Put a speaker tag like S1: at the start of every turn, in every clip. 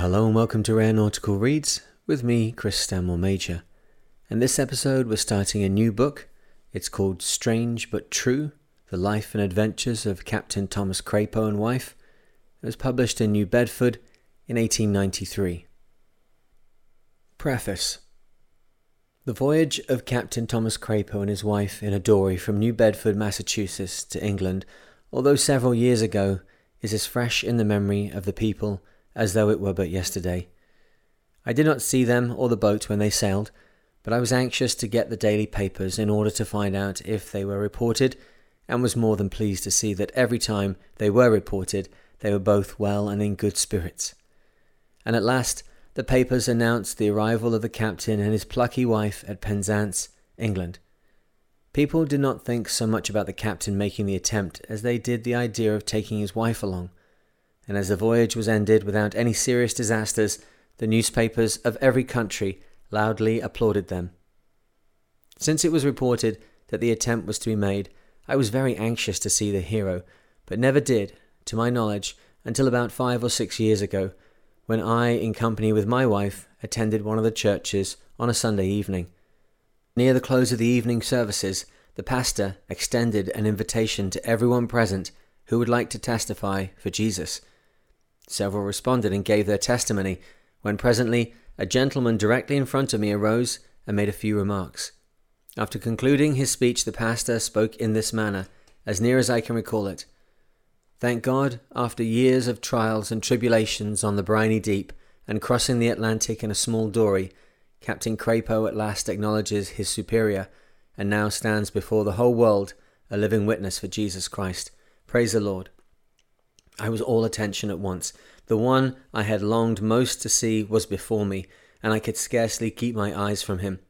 S1: Hello and welcome to Rare Nautical Reads with me, Chris Stanmore Major. And this episode, we're starting a new book. It's called Strange but True The Life and Adventures of Captain Thomas Crapo and Wife. It was published in New Bedford in 1893. Preface The voyage of Captain Thomas Crapo and his wife in a dory from New Bedford, Massachusetts to England, although several years ago, is as fresh in the memory of the people as though it were but yesterday. I did not see them or the boat when they sailed, but I was anxious to get the daily papers in order to find out if they were reported, and was more than pleased to see that every time they were reported, they were both well and in good spirits. And at last, the papers announced the arrival of the captain and his plucky wife at Penzance, England. People did not think so much about the captain making the attempt as they did the idea of taking his wife along and as the voyage was ended without any serious disasters, the newspapers of every country loudly applauded them. Since it was reported that the attempt was to be made, I was very anxious to see the hero, but never did, to my knowledge, until about five or six years ago, when I, in company with my wife, attended one of the churches on a Sunday evening. Near the close of the evening services, the pastor extended an invitation to everyone present who would like to testify for Jesus. Several responded and gave their testimony, when presently a gentleman directly in front of me arose and made a few remarks. After concluding his speech, the pastor spoke in this manner, as near as I can recall it. Thank God, after years of trials and tribulations on the briny deep, and crossing the Atlantic in a small dory, Captain Crapo at last acknowledges his superior, and now stands before the whole world a living witness for Jesus Christ. Praise the Lord. I was all attention at once. The one I had longed most to see was before me, and I could scarcely keep my eyes from him.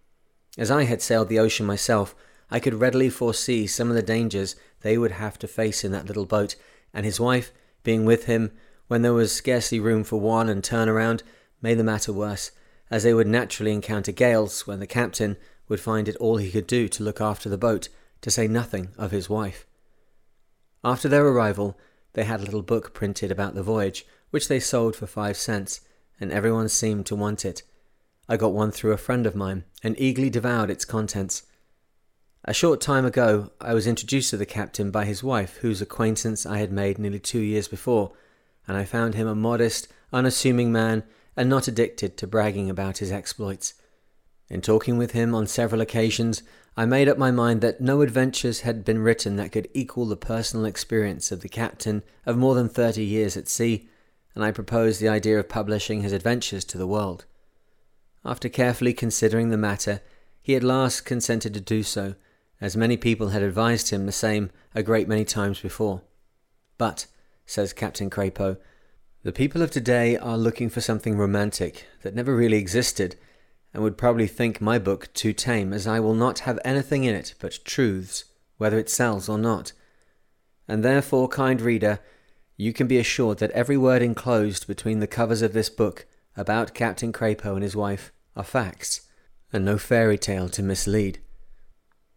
S1: As I had sailed the ocean myself, I could readily foresee some of the dangers they would have to face in that little boat, and his wife, being with him when there was scarcely room for one and turn around, made the matter worse, as they would naturally encounter gales when the captain would find it all he could do to look after the boat, to say nothing of his wife. After their arrival, they had a little book printed about the voyage, which they sold for five cents, and everyone seemed to want it. I got one through a friend of mine, and eagerly devoured its contents. A short time ago, I was introduced to the captain by his wife, whose acquaintance I had made nearly two years before, and I found him a modest, unassuming man, and not addicted to bragging about his exploits. In talking with him on several occasions, I made up my mind that no adventures had been written that could equal the personal experience of the captain of more than thirty years at sea, and I proposed the idea of publishing his adventures to the world. After carefully considering the matter, he at last consented to do so, as many people had advised him the same a great many times before. But, says Captain Crapo, the people of today are looking for something romantic that never really existed and would probably think my book too tame, as I will not have anything in it but truths, whether it sells or not. And therefore, kind reader, you can be assured that every word enclosed between the covers of this book about Captain Crapo and his wife are facts, and no fairy tale to mislead.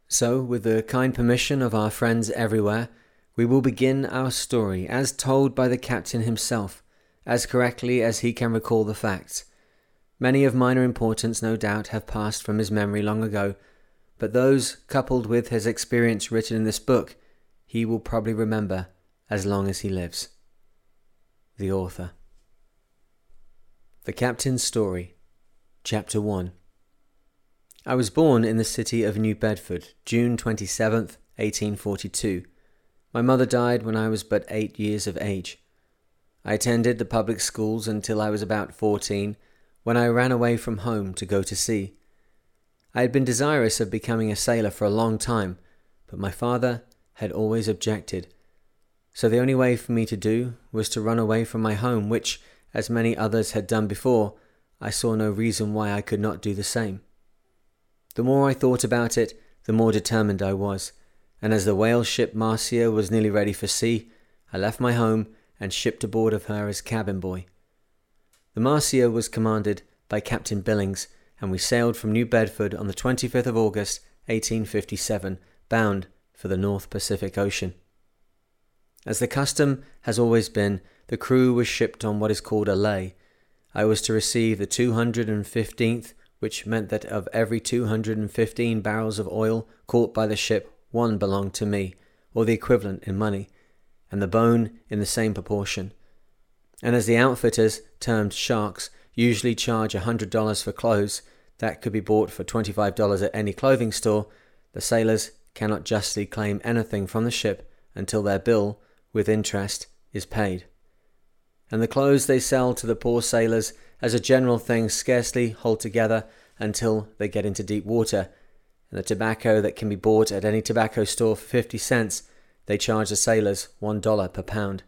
S1: So, with the kind permission of our friends everywhere, we will begin our story as told by the captain himself, as correctly as he can recall the facts Many of minor importance, no doubt, have passed from his memory long ago, but those, coupled with his experience written in this book, he will probably remember as long as he lives. The Author. The Captain's Story, Chapter 1 I was born in the city of New Bedford, June 27th, 1842. My mother died when I was but eight years of age. I attended the public schools until I was about fourteen when I ran away from home to go to sea. I had been desirous of becoming a sailor for a long time, but my father had always objected. So the only way for me to do was to run away from my home, which, as many others had done before, I saw no reason why I could not do the same. The more I thought about it, the more determined I was, and as the whale ship Marcia was nearly ready for sea, I left my home and shipped aboard of her as cabin boy. The Marcia was commanded by Captain Billings, and we sailed from New Bedford on the 25th of August, 1857, bound for the North Pacific Ocean. As the custom has always been, the crew was shipped on what is called a lay. I was to receive the 215th, which meant that of every 215 barrels of oil caught by the ship, one belonged to me, or the equivalent in money, and the bone in the same proportion. And as the outfitters, termed sharks, usually charge a $100 for clothes that could be bought for $25 at any clothing store, the sailors cannot justly claim anything from the ship until their bill, with interest, is paid. And the clothes they sell to the poor sailors, as a general thing, scarcely hold together until they get into deep water, and the tobacco that can be bought at any tobacco store for fifty cents, they charge the sailors one dollar per pound.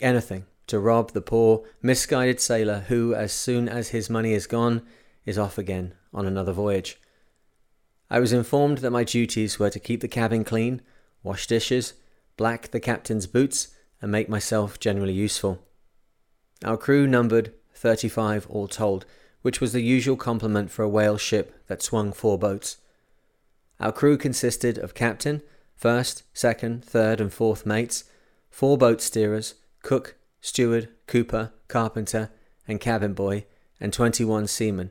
S1: Anything to rob the poor, misguided sailor who, as soon as his money is gone, is off again on another voyage. I was informed that my duties were to keep the cabin clean, wash dishes, black the captain's boots, and make myself generally useful. Our crew numbered 35 all told, which was the usual complement for a whale ship that swung four boats. Our crew consisted of captain, first, second, third, and fourth mates, four boat steerers, cook, steward, cooper, carpenter, and cabin boy, and 21 seamen,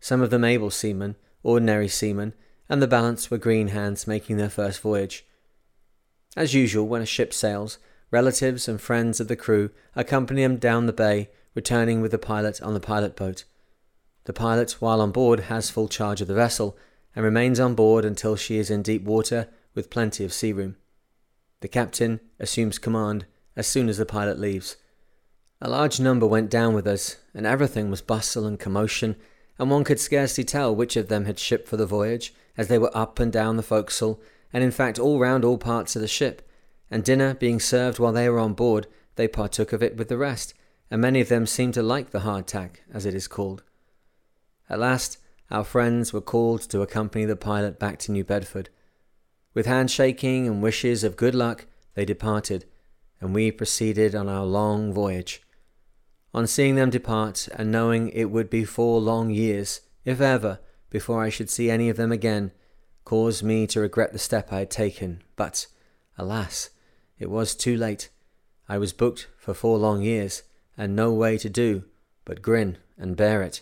S1: some of them able seamen, ordinary seamen, and the balance were green hands making their first voyage. As usual, when a ship sails, relatives and friends of the crew accompany him down the bay, returning with the pilot on the pilot boat. The pilot, while on board, has full charge of the vessel and remains on board until she is in deep water with plenty of sea room. The captain assumes command as soon as the pilot leaves. A large number went down with us, and everything was bustle and commotion, and one could scarcely tell which of them had shipped for the voyage, as they were up and down the forecastle, and in fact all round all parts of the ship, and dinner being served while they were on board, they partook of it with the rest, and many of them seemed to like the hardtack, as it is called. At last, our friends were called to accompany the pilot back to New Bedford. With handshaking and wishes of good luck, they departed, and we proceeded on our long voyage. On seeing them depart, and knowing it would be four long years, if ever, before I should see any of them again, caused me to regret the step I had taken. But, alas! It was too late. I was booked for four long years, and no way to do but grin and bear it.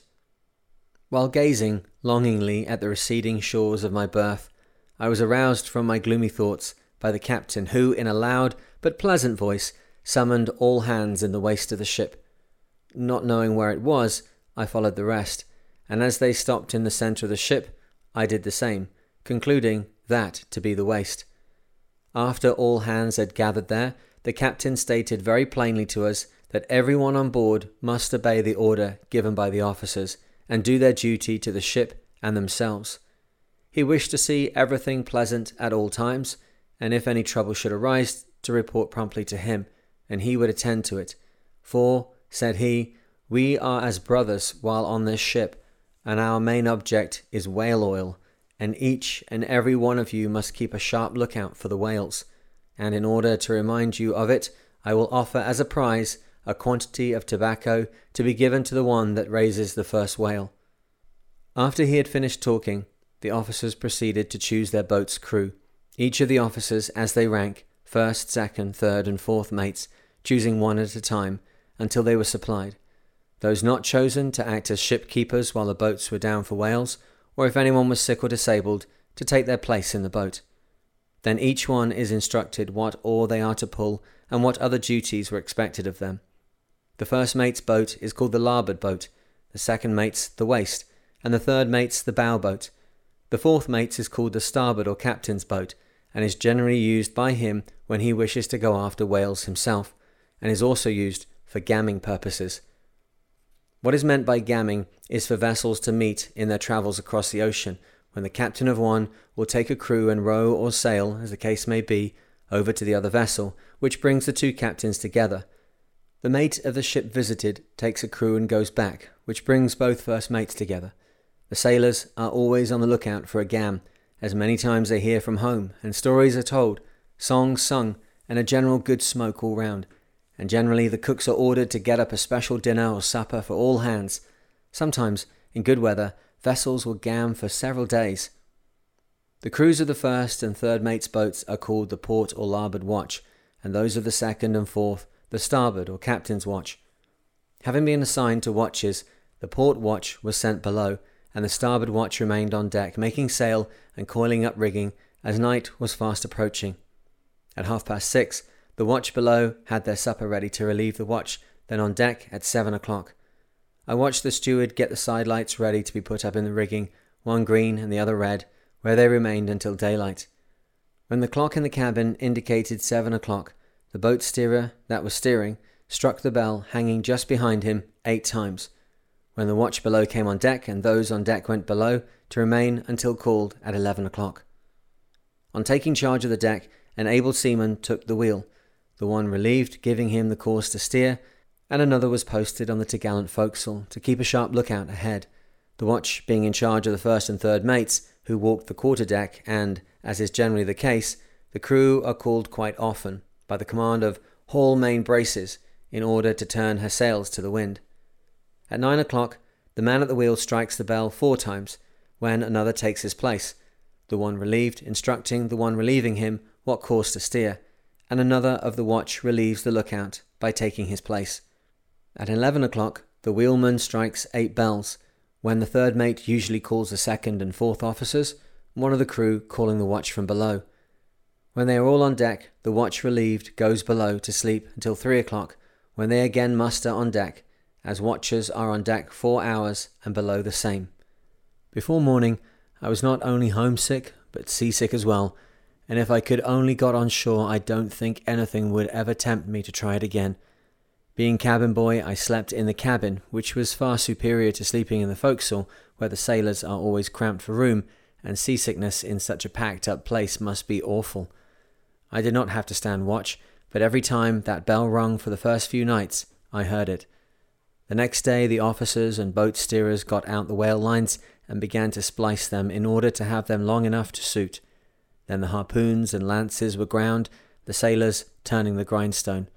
S1: While gazing longingly at the receding shores of my birth, I was aroused from my gloomy thoughts by the captain, who, in a loud but pleasant voice, summoned all hands in the waist of the ship. Not knowing where it was, I followed the rest, and as they stopped in the centre of the ship, I did the same, concluding that to be the waist. After all hands had gathered there, the captain stated very plainly to us that everyone on board must obey the order given by the officers and do their duty to the ship and themselves. He wished to see everything pleasant at all times, and if any trouble should arise, to report promptly to him, and he would attend to it. For, said he, we are as brothers while on this ship, and our main object is whale oil, and each and every one of you must keep a sharp lookout for the whales. And in order to remind you of it, I will offer as a prize a quantity of tobacco to be given to the one that raises the first whale. After he had finished talking, the officers proceeded to choose their boat's crew, each of the officers as they rank, first, second, third, and fourth mates, choosing one at a time, until they were supplied. Those not chosen to act as ship keepers while the boats were down for whales or if anyone was sick or disabled, to take their place in the boat. Then each one is instructed what oar they are to pull and what other duties were expected of them. The first mate's boat is called the larboard boat, the second mate's the waist, and the third mate's the bow boat. The fourth mate's is called the starboard or captain's boat, and is generally used by him when he wishes to go after whales himself, and is also used for gamming purposes. What is meant by gamming is for vessels to meet in their travels across the ocean, when the captain of one will take a crew and row or sail, as the case may be, over to the other vessel, which brings the two captains together. The mate of the ship visited takes a crew and goes back, which brings both first mates together. The sailors are always on the lookout for a gam, as many times they hear from home, and stories are told, songs sung, and a general good smoke all round and generally the cooks are ordered to get up a special dinner or supper for all hands. Sometimes, in good weather, vessels will gam for several days. The crews of the first and third mate's boats are called the port or larboard watch, and those of the second and fourth the starboard or captain's watch. Having been assigned to watches, the port watch was sent below, and the starboard watch remained on deck, making sail and coiling up rigging as night was fast approaching. At half past six, the watch below had their supper ready to relieve the watch, then on deck at seven o'clock. I watched the steward get the side lights ready to be put up in the rigging, one green and the other red, where they remained until daylight. When the clock in the cabin indicated seven o'clock, the boat steerer that was steering struck the bell hanging just behind him eight times. When the watch below came on deck and those on deck went below to remain until called at eleven o'clock. On taking charge of the deck, an able seaman took the wheel, the one relieved giving him the course to steer, and another was posted on the topgallant forecastle to keep a sharp lookout ahead, the watch being in charge of the first and third mates, who walked the quarter deck, and, as is generally the case, the crew are called quite often by the command of haul main braces in order to turn her sails to the wind. At nine o'clock, the man at the wheel strikes the bell four times, when another takes his place, the one relieved instructing the one relieving him what course to steer, and another of the watch relieves the lookout by taking his place. At eleven o'clock, the wheelman strikes eight bells, when the third mate usually calls the second and fourth officers, one of the crew calling the watch from below. When they are all on deck, the watch relieved goes below to sleep until three o'clock, when they again muster on deck, as watchers are on deck four hours and below the same. Before morning, I was not only homesick, but seasick as well, and if I could only got on shore, I don't think anything would ever tempt me to try it again. Being cabin boy, I slept in the cabin, which was far superior to sleeping in the forecastle, where the sailors are always cramped for room, and seasickness in such a packed up place must be awful. I did not have to stand watch, but every time that bell rung for the first few nights, I heard it. The next day, the officers and boat steerers got out the whale lines and began to splice them in order to have them long enough to suit. Then the harpoons and lances were ground, the sailors turning the grindstone.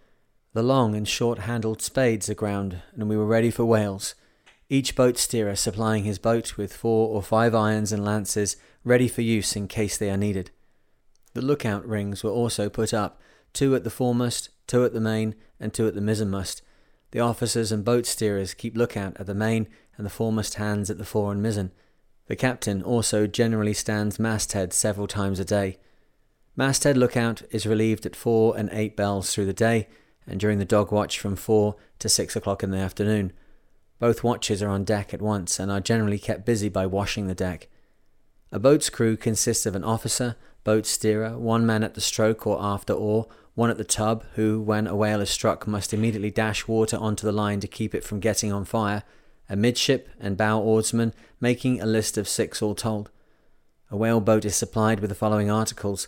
S1: The long and short handled spades aground, and we were ready for whales, each boat steerer supplying his boat with four or five irons and lances ready for use in case they are needed. The lookout rings were also put up, two at the foremast, two at the main, and two at the mizzenmast. The officers and boat steerers keep lookout at the main, and the foremast hands at the fore and mizzen. The captain also generally stands masthead several times a day. Masthead lookout is relieved at four and eight bells through the day, and during the dog watch from 4 to 6 o'clock in the afternoon. Both watches are on deck at once and are generally kept busy by washing the deck. A boat's crew consists of an officer, boat steerer, one man at the stroke or after oar, one at the tub, who, when a whale is struck, must immediately dash water onto the line to keep it from getting on fire, a midship and bow oarsman, making a list of six all told. A whale boat is supplied with the following articles.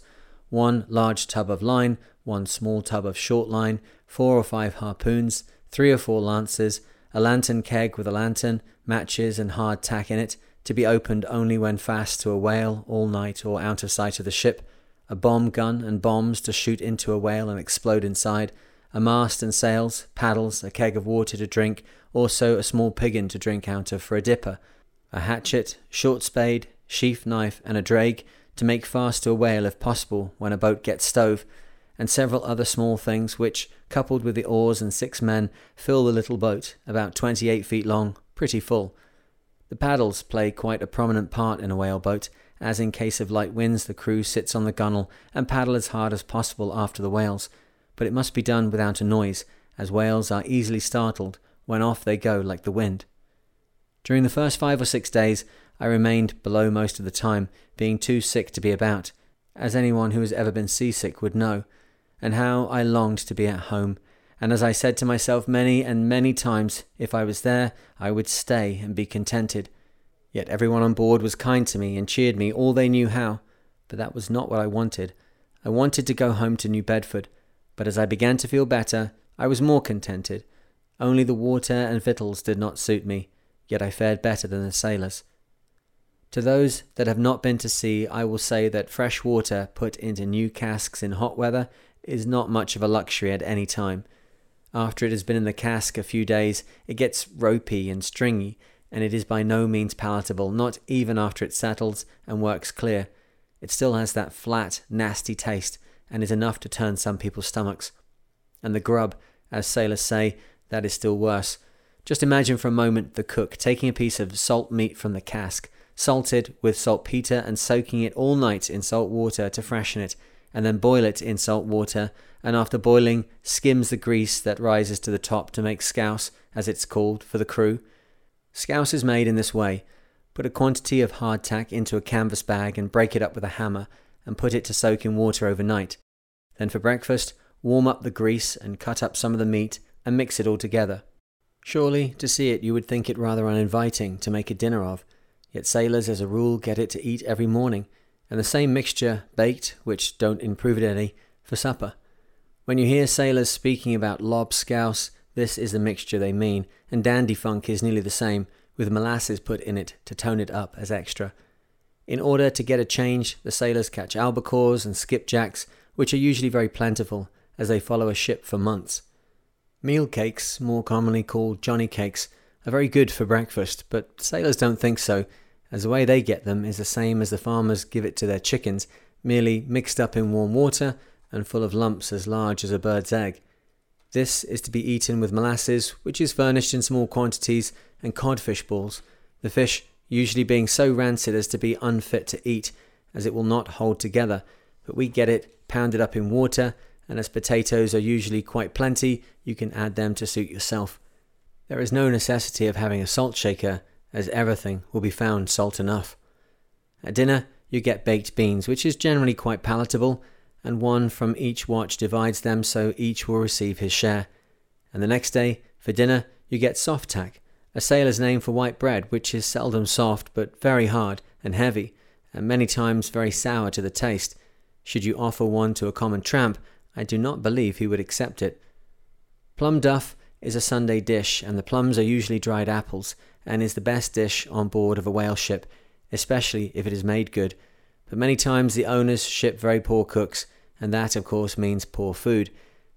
S1: One large tub of line, one small tub of short line, four or five harpoons, three or four lances, a lantern keg with a lantern, matches, and hard tack in it, to be opened only when fast to a whale all night or out of sight of the ship, a bomb gun and bombs to shoot into a whale and explode inside, a mast and sails, paddles, a keg of water to drink, also a small piggin to drink out of for a dipper, a hatchet, short spade, sheath knife, and a drag to make fast to a whale if possible when a boat gets stove, and several other small things which, coupled with the oars and six men, fill the little boat, about twenty eight feet long, pretty full. The paddles play quite a prominent part in a whale boat, as in case of light winds the crew sits on the gunwale and paddle as hard as possible after the whales, but it must be done without a noise, as whales are easily startled when off they go like the wind. During the first five or six days, I remained below most of the time, being too sick to be about, as anyone who has ever been seasick would know, and how I longed to be at home. And as I said to myself many and many times, if I was there, I would stay and be contented. Yet everyone on board was kind to me and cheered me all they knew how. But that was not what I wanted. I wanted to go home to New Bedford. But as I began to feel better, I was more contented. Only the water and victuals did not suit me, yet I fared better than the sailors. To those that have not been to sea, I will say that fresh water put into new casks in hot weather is not much of a luxury at any time. After it has been in the cask a few days, it gets ropey and stringy, and it is by no means palatable, not even after it settles and works clear. It still has that flat, nasty taste, and is enough to turn some people's stomachs. And the grub, as sailors say, that is still worse. Just imagine for a moment the cook taking a piece of salt meat from the cask, salted with saltpeter, and soaking it all night in salt water to freshen it, and then boil it in salt water, and after boiling, skims the grease that rises to the top to make scouse, as it's called, for the crew. Scouse is made in this way. Put a quantity of hardtack into a canvas bag and break it up with a hammer and put it to soak in water overnight. Then for breakfast, warm up the grease and cut up some of the meat and mix it all together. Surely, to see it, you would think it rather uninviting to make a dinner of, yet sailors as a rule get it to eat every morning, and the same mixture, baked, which don't improve it any, for supper. When you hear sailors speaking about lob scouse, this is the mixture they mean, and dandy funk is nearly the same, with molasses put in it to tone it up as extra. In order to get a change, the sailors catch albacores and skipjacks, which are usually very plentiful, as they follow a ship for months. Meal cakes, more commonly called Johnny cakes, are very good for breakfast, but sailors don't think so, as the way they get them is the same as the farmers give it to their chickens, merely mixed up in warm water and full of lumps as large as a bird's egg. This is to be eaten with molasses, which is furnished in small quantities, and codfish balls, the fish usually being so rancid as to be unfit to eat, as it will not hold together, but we get it pounded up in water, and as potatoes are usually quite plenty, you can add them to suit yourself. There is no necessity of having a salt shaker, as everything will be found salt enough. At dinner, you get baked beans, which is generally quite palatable, and one from each watch divides them so each will receive his share. And the next day, for dinner, you get soft tack, a sailor's name for white bread, which is seldom soft but very hard and heavy, and many times very sour to the taste. Should you offer one to a common tramp, I do not believe he would accept it. Plum duff is a Sunday dish, and the plums are usually dried apples, and is the best dish on board of a whale ship, especially if it is made good. But many times the owners ship very poor cooks, and that of course means poor food.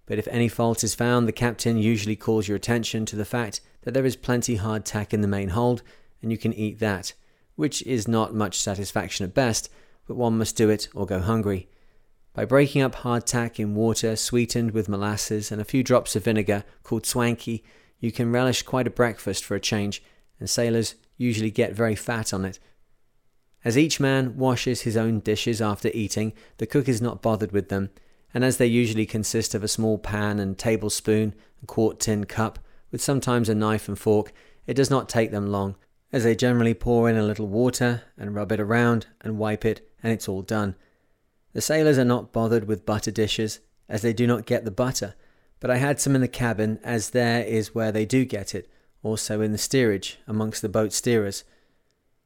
S1: But if any fault is found, the captain usually calls your attention to the fact that there is plenty hard tack in the main hold, and you can eat that, which is not much satisfaction at best, but one must do it or go hungry. By breaking up hard tack in water sweetened with molasses and a few drops of vinegar called swanky, you can relish quite a breakfast for a change, and sailors usually get very fat on it. As each man washes his own dishes after eating, the cook is not bothered with them, and as they usually consist of a small pan and tablespoon and quart tin cup, with sometimes a knife and fork, it does not take them long, as they generally pour in a little water and rub it around and wipe it, and it's all done. The sailors are not bothered with butter dishes, as they do not get the butter, but I had some in the cabin, as there is where they do get it, also in the steerage, amongst the boat steerers.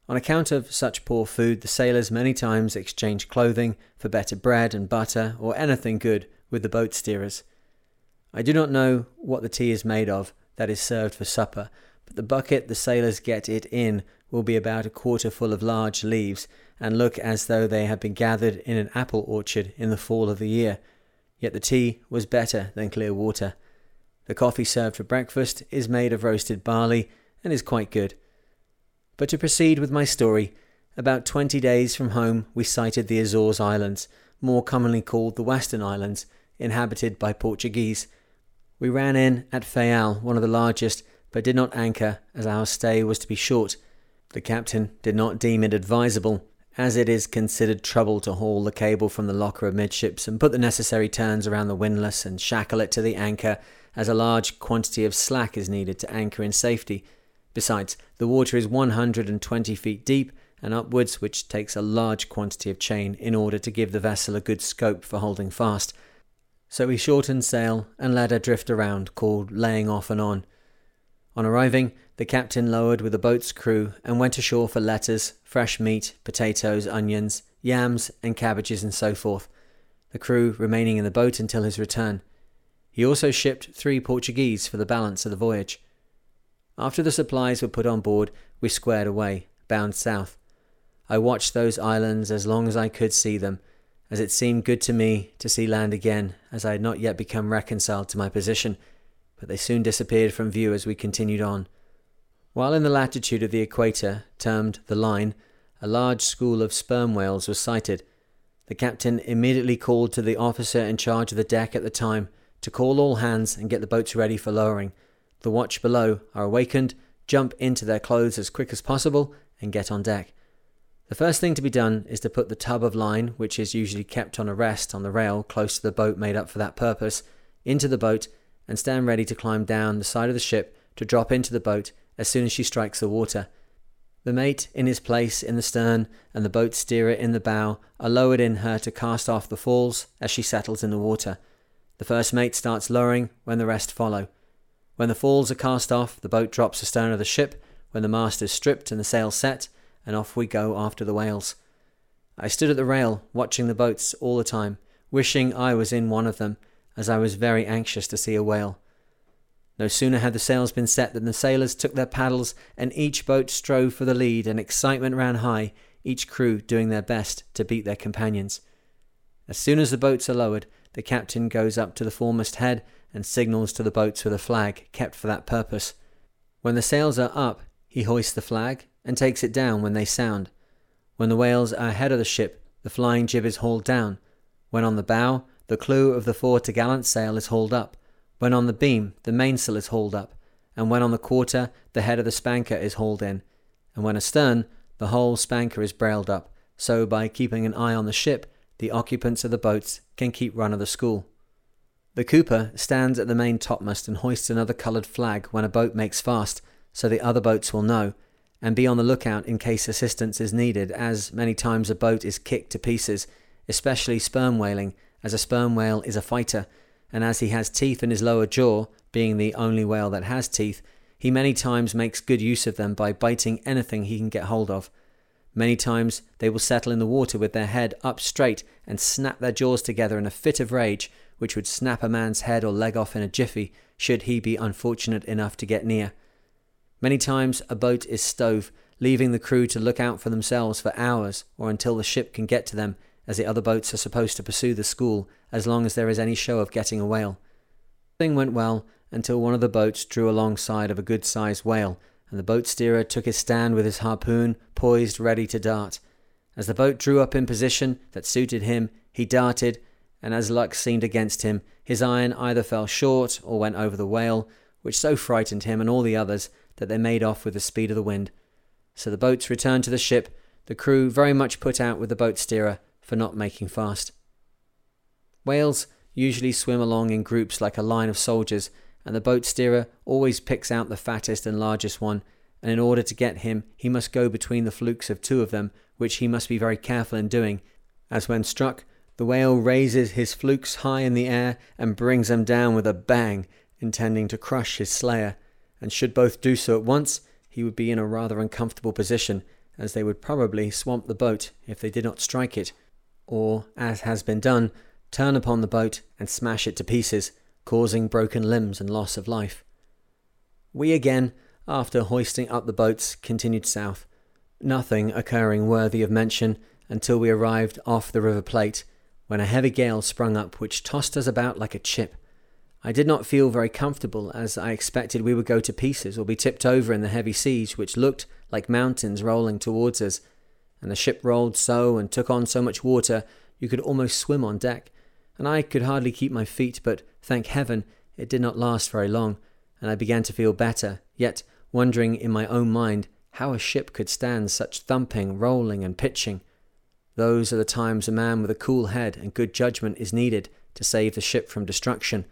S1: On account of such poor food, the sailors many times exchange clothing for better bread and butter or anything good with the boat steerers. I do not know what the tea is made of, that is served for supper, but the bucket the sailors get it in will be about a quarter full of large leaves, and look as though they had been gathered in an apple orchard in the fall of the year. Yet the tea was better than clear water. The coffee served for breakfast is made of roasted barley and is quite good. But to proceed with my story, about twenty days from home we sighted the Azores Islands, more commonly called the Western Islands, inhabited by Portuguese, we ran in at Fayal, one of the largest, but did not anchor, as our stay was to be short. The captain did not deem it advisable, as it is considered trouble to haul the cable from the locker amidships and put the necessary turns around the windlass and shackle it to the anchor, as a large quantity of slack is needed to anchor in safety. Besides, the water is 120 feet deep and upwards, which takes a large quantity of chain in order to give the vessel a good scope for holding fast. So we shortened sail and let her drift around, called laying off and on. On arriving, the captain lowered with the boat's crew and went ashore for letters, fresh meat, potatoes, onions, yams, and cabbages, and so forth, the crew remaining in the boat until his return. He also shipped three Portuguese for the balance of the voyage. After the supplies were put on board, we squared away, bound south. I watched those islands as long as I could see them as it seemed good to me to see land again, as I had not yet become reconciled to my position, but they soon disappeared from view as we continued on. While in the latitude of the equator, termed the line, a large school of sperm whales was sighted. The captain immediately called to the officer in charge of the deck at the time to call all hands and get the boats ready for lowering. the watch below are awakened, jump into their clothes as quick as possible, and get on deck. The first thing to be done is to put the tub of line, which is usually kept on a rest on the rail close to the boat made up for that purpose, into the boat and stand ready to climb down the side of the ship to drop into the boat as soon as she strikes the water. The mate in his place in the stern and the boat steerer in the bow are lowered in her to cast off the falls as she settles in the water. The first mate starts lowering when the rest follow. When the falls are cast off, the boat drops astern of the ship, when the mast is stripped and the sail set, and off we go after the whales. I stood at the rail, watching the boats all the time, wishing I was in one of them, as I was very anxious to see a whale. No sooner had the sails been set than the sailors took their paddles, and each boat strove for the lead, and excitement ran high, each crew doing their best to beat their companions. As soon as the boats are lowered, the captain goes up to the foremast head and signals to the boats with a flag kept for that purpose. When the sails are up, he hoists the flag and takes it down when they sound. When the whales are ahead of the ship, the flying jib is hauled down. When on the bow, the clew of the fore topgallant sail is hauled up. When on the beam, the mainsail is hauled up. And when on the quarter, the head of the spanker is hauled in. And when astern, the whole spanker is brailed up. So by keeping an eye on the ship, the occupants of the boats can keep run of the school. The cooper stands at the main topmast and hoists another coloured flag when a boat makes fast, so the other boats will know, and be on the lookout in case assistance is needed, as many times a boat is kicked to pieces, especially sperm whaling, as a sperm whale is a fighter, and as he has teeth in his lower jaw, being the only whale that has teeth, he many times makes good use of them by biting anything he can get hold of. Many times they will settle in the water with their head up straight and snap their jaws together in a fit of rage, which would snap a man's head or leg off in a jiffy, should he be unfortunate enough to get near. Many times a boat is stove, leaving the crew to look out for themselves for hours or until the ship can get to them, as the other boats are supposed to pursue the school as long as there is any show of getting a whale. The thing went well until one of the boats drew alongside of a good sized whale and the boat steerer took his stand with his harpoon poised ready to dart. As the boat drew up in position that suited him, he darted, and as luck seemed against him, his iron either fell short or went over the whale, which so frightened him and all the others that they made off with the speed of the wind. So the boats returned to the ship, the crew very much put out with the boat steerer for not making fast. Whales usually swim along in groups like a line of soldiers, and the boat steerer always picks out the fattest and largest one, and in order to get him, he must go between the flukes of two of them, which he must be very careful in doing, as when struck, the whale raises his flukes high in the air and brings them down with a bang, intending to crush his slayer, and should both do so at once, he would be in a rather uncomfortable position, as they would probably swamp the boat if they did not strike it, or, as has been done, turn upon the boat and smash it to pieces, causing broken limbs and loss of life. We again, after hoisting up the boats, continued south, nothing occurring worthy of mention until we arrived off the River Plate, when a heavy gale sprung up which tossed us about like a chip. I did not feel very comfortable, as I expected we would go to pieces or be tipped over in the heavy seas, which looked like mountains rolling towards us. And the ship rolled so and took on so much water you could almost swim on deck, and I could hardly keep my feet, but thank heaven it did not last very long, and I began to feel better, yet wondering in my own mind how a ship could stand such thumping, rolling, and pitching. Those are the times a man with a cool head and good judgment is needed to save the ship from destruction,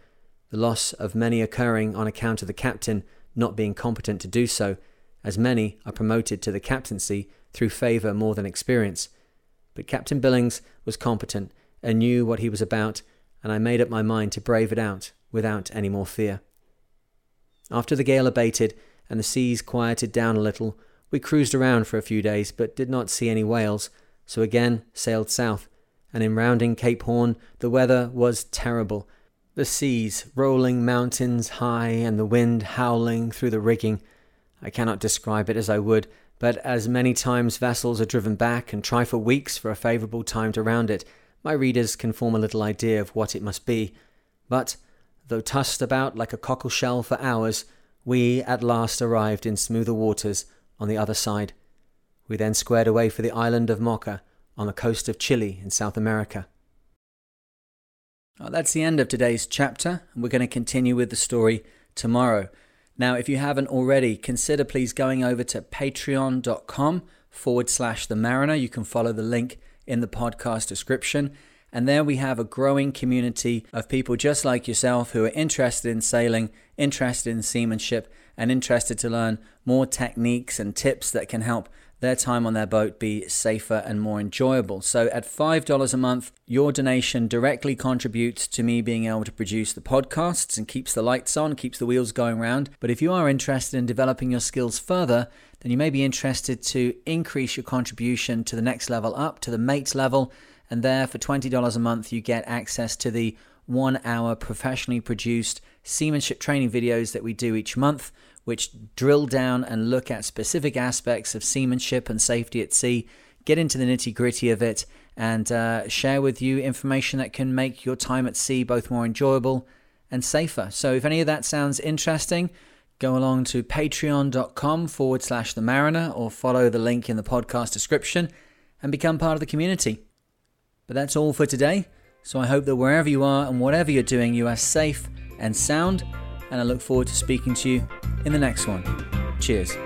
S1: the loss of many occurring on account of the captain not being competent to do so, as many are promoted to the captaincy through favour more than experience. But Captain Billings was competent and knew what he was about, and I made up my mind to brave it out without any more fear. After the gale abated and the seas quieted down a little, we cruised around for a few days but did not see any whales, so again sailed south, and in rounding Cape Horn the weather was terrible. The seas rolling mountains high and the wind howling through the rigging. I cannot describe it as I would, but as many times vessels are driven back and try for weeks for a favourable time to round it, my readers can form a little idea of what it must be. But, though tossed about like a cockle shell for hours, we at last arrived in smoother waters on the other side. We then squared away for the island of Mocha on the coast of Chile in South America. Well, that's the end of today's chapter, and we're going to continue with the story tomorrow. Now, if you haven't already, consider please going over to patreon.com forward slash the mariner. You can follow the link in the podcast description. And there we have a growing community of people just like yourself who are interested in sailing, interested in seamanship, and interested to learn more techniques and tips that can help their time on their boat be safer and more enjoyable. So at $5 a month, your donation directly contributes to me being able to produce the podcasts and keeps the lights on, keeps the wheels going round. But if you are interested in developing your skills further, then you may be interested to increase your contribution to the next level up, to the mate level. And there, for $20 a month, you get access to the one hour professionally produced seamanship training videos that we do each month which drill down and look at specific aspects of seamanship and safety at sea, get into the nitty gritty of it, and uh, share with you information that can make your time at sea both more enjoyable and safer. So, if any of that sounds interesting, go along to patreon.com forward slash the mariner or follow the link in the podcast description and become part of the community. But that's all for today. So, I hope that wherever you are and whatever you're doing, you are safe and sound and I look forward to speaking to you in the next one. Cheers.